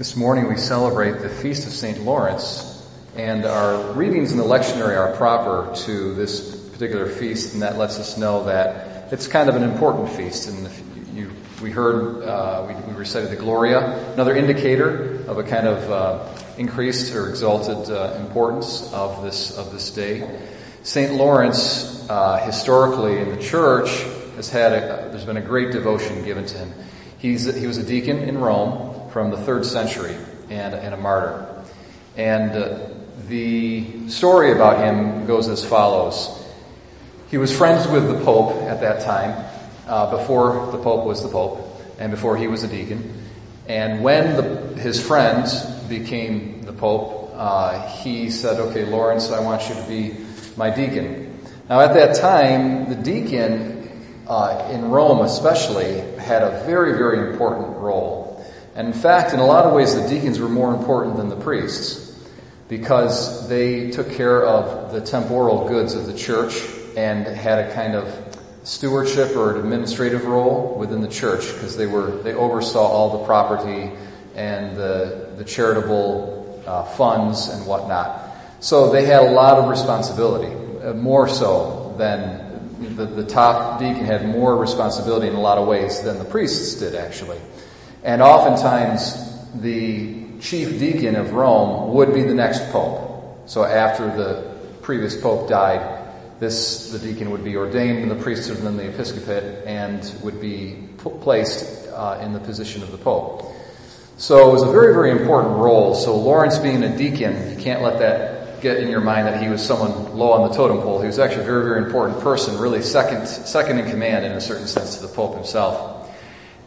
This morning we celebrate the Feast of St. Lawrence, and our readings in the lectionary are proper to this particular feast, and that lets us know that it's kind of an important feast. And you, we heard, uh, we, we, recited the Gloria, another indicator of a kind of uh, increased or exalted uh, importance of this of this day. St. Lawrence, uh, historically in the church, has had a, there's been a great devotion given to him. He's, he was a deacon in Rome from the third century and, and a martyr. And uh, the story about him goes as follows. He was friends with the Pope at that time, uh, before the Pope was the Pope, and before he was a deacon. And when the, his friends became the Pope, uh, he said, okay, Lawrence, I want you to be my deacon. Now at that time, the deacon uh, in Rome especially, had a very, very important role. And in fact, in a lot of ways, the deacons were more important than the priests because they took care of the temporal goods of the church and had a kind of stewardship or an administrative role within the church because they were they oversaw all the property and the the charitable uh, funds and whatnot. So they had a lot of responsibility, uh, more so than the, the top deacon had more responsibility in a lot of ways than the priests did actually. And oftentimes the chief deacon of Rome would be the next pope. So after the previous pope died, this the deacon would be ordained in the priesthood and then the episcopate and would be placed uh, in the position of the pope. So it was a very, very important role. So Lawrence being a deacon, you can't let that get in your mind that he was someone low on the totem pole. He was actually a very, very important person, really second, second in command in a certain sense to the Pope himself.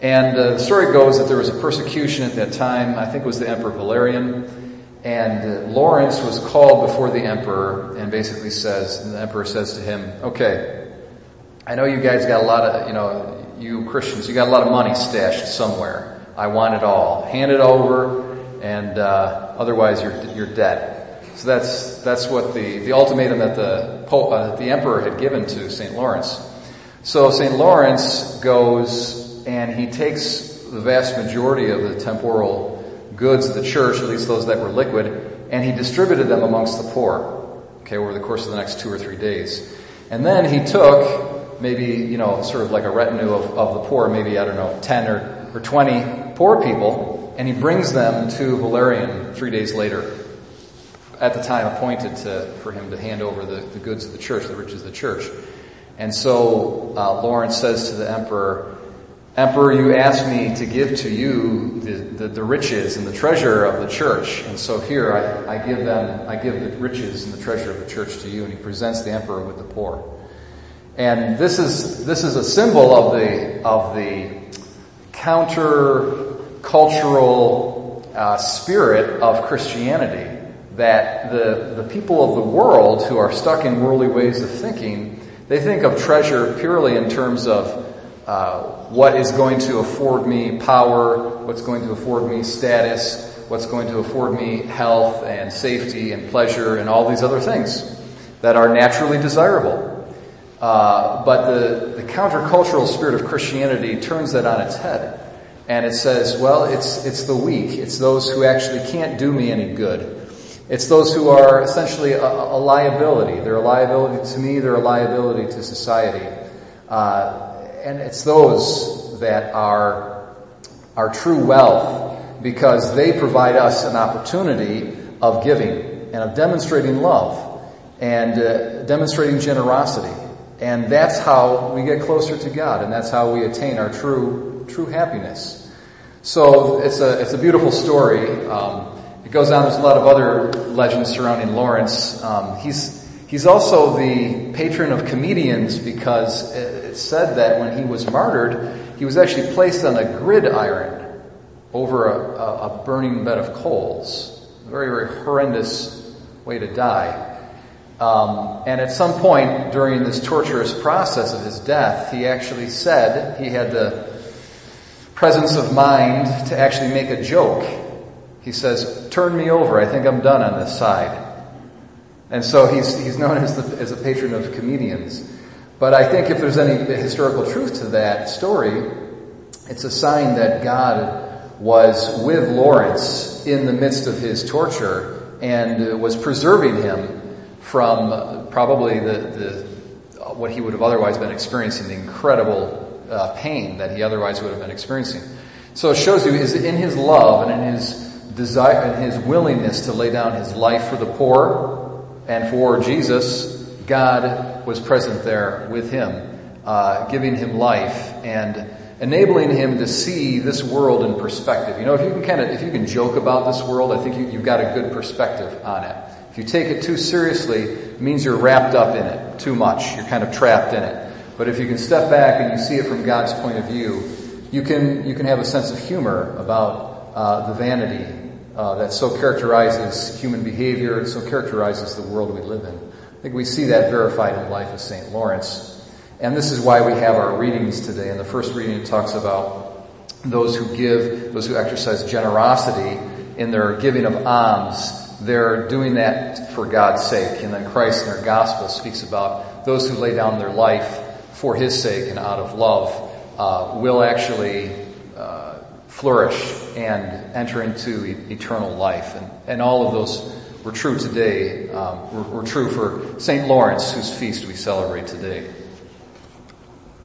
And uh, the story goes that there was a persecution at that time. I think it was the Emperor Valerian. And uh, Lawrence was called before the emperor and basically says, and the emperor says to him, okay, I know you guys got a lot of, you know, you Christians, you got a lot of money stashed somewhere. I want it all. Hand it over, and uh, otherwise you're, you're dead. So that's that's what the the ultimatum that the Pope, uh, the Emperor had given to Saint Lawrence. So Saint Lawrence goes and he takes the vast majority of the temporal goods of the church, at least those that were liquid, and he distributed them amongst the poor. Okay, over the course of the next two or three days, and then he took maybe you know sort of like a retinue of, of the poor, maybe I don't know ten or or twenty poor people, and he brings them to Valerian three days later at the time appointed to, for him to hand over the, the goods of the church, the riches of the church. And so uh, Lawrence says to the emperor, Emperor, you asked me to give to you the, the, the, riches and the treasure of the church. And so here I, I give them, I give the riches and the treasure of the church to you. And he presents the emperor with the poor. And this is, this is a symbol of the, of the counter cultural uh, spirit of Christianity that the, the people of the world who are stuck in worldly ways of thinking, they think of treasure purely in terms of uh, what is going to afford me power, what's going to afford me status, what's going to afford me health and safety and pleasure and all these other things that are naturally desirable. Uh, but the, the countercultural spirit of Christianity turns that on its head. And it says, well, it's, it's the weak. It's those who actually can't do me any good. It's those who are essentially a, a, liability. They're a liability to me, they're a liability to society. Uh, and it's those that are our true wealth because they provide us an opportunity of giving and of demonstrating love and uh, demonstrating generosity. And that's how we get closer to God and that's how we attain our true, true happiness. So it's a, it's a beautiful story. Um, it goes on. There's a lot of other legends surrounding Lawrence. Um, he's he's also the patron of comedians because it's said that when he was martyred, he was actually placed on a gridiron over a, a, burning bed of coals. Very very horrendous way to die. Um, and at some point during this torturous process of his death, he actually said he had the presence of mind to actually make a joke he says, Turn me over. I think I'm done on this side. And so he's, he's known as, the, as a patron of comedians. But I think if there's any historical truth to that story, it's a sign that God was with Lawrence in the midst of his torture and was preserving him from probably the, the what he would have otherwise been experiencing, the incredible uh, pain that he otherwise would have been experiencing. So it shows you is in his love and in his desire and his willingness to lay down his life for the poor and for Jesus, God was present there with him, uh, giving him life and enabling him to see this world in perspective. You know, if you can kind of, if you can joke about this world, I think you, you've got a good perspective on it. If you take it too seriously, it means you're wrapped up in it too much. You're kind of trapped in it. But if you can step back and you see it from God's point of view, you can you can have a sense of humor about uh, the vanity uh, that so characterizes human behavior and so characterizes the world we live in. I think we see that verified in the life of St. Lawrence. And this is why we have our readings today. And the first reading talks about those who give, those who exercise generosity in their giving of alms. They're doing that for God's sake. And then Christ in their gospel speaks about those who lay down their life for His sake and out of love uh, will actually uh, flourish and enter into e- eternal life. And, and all of those were true today, um, were, were true for St. Lawrence, whose feast we celebrate today.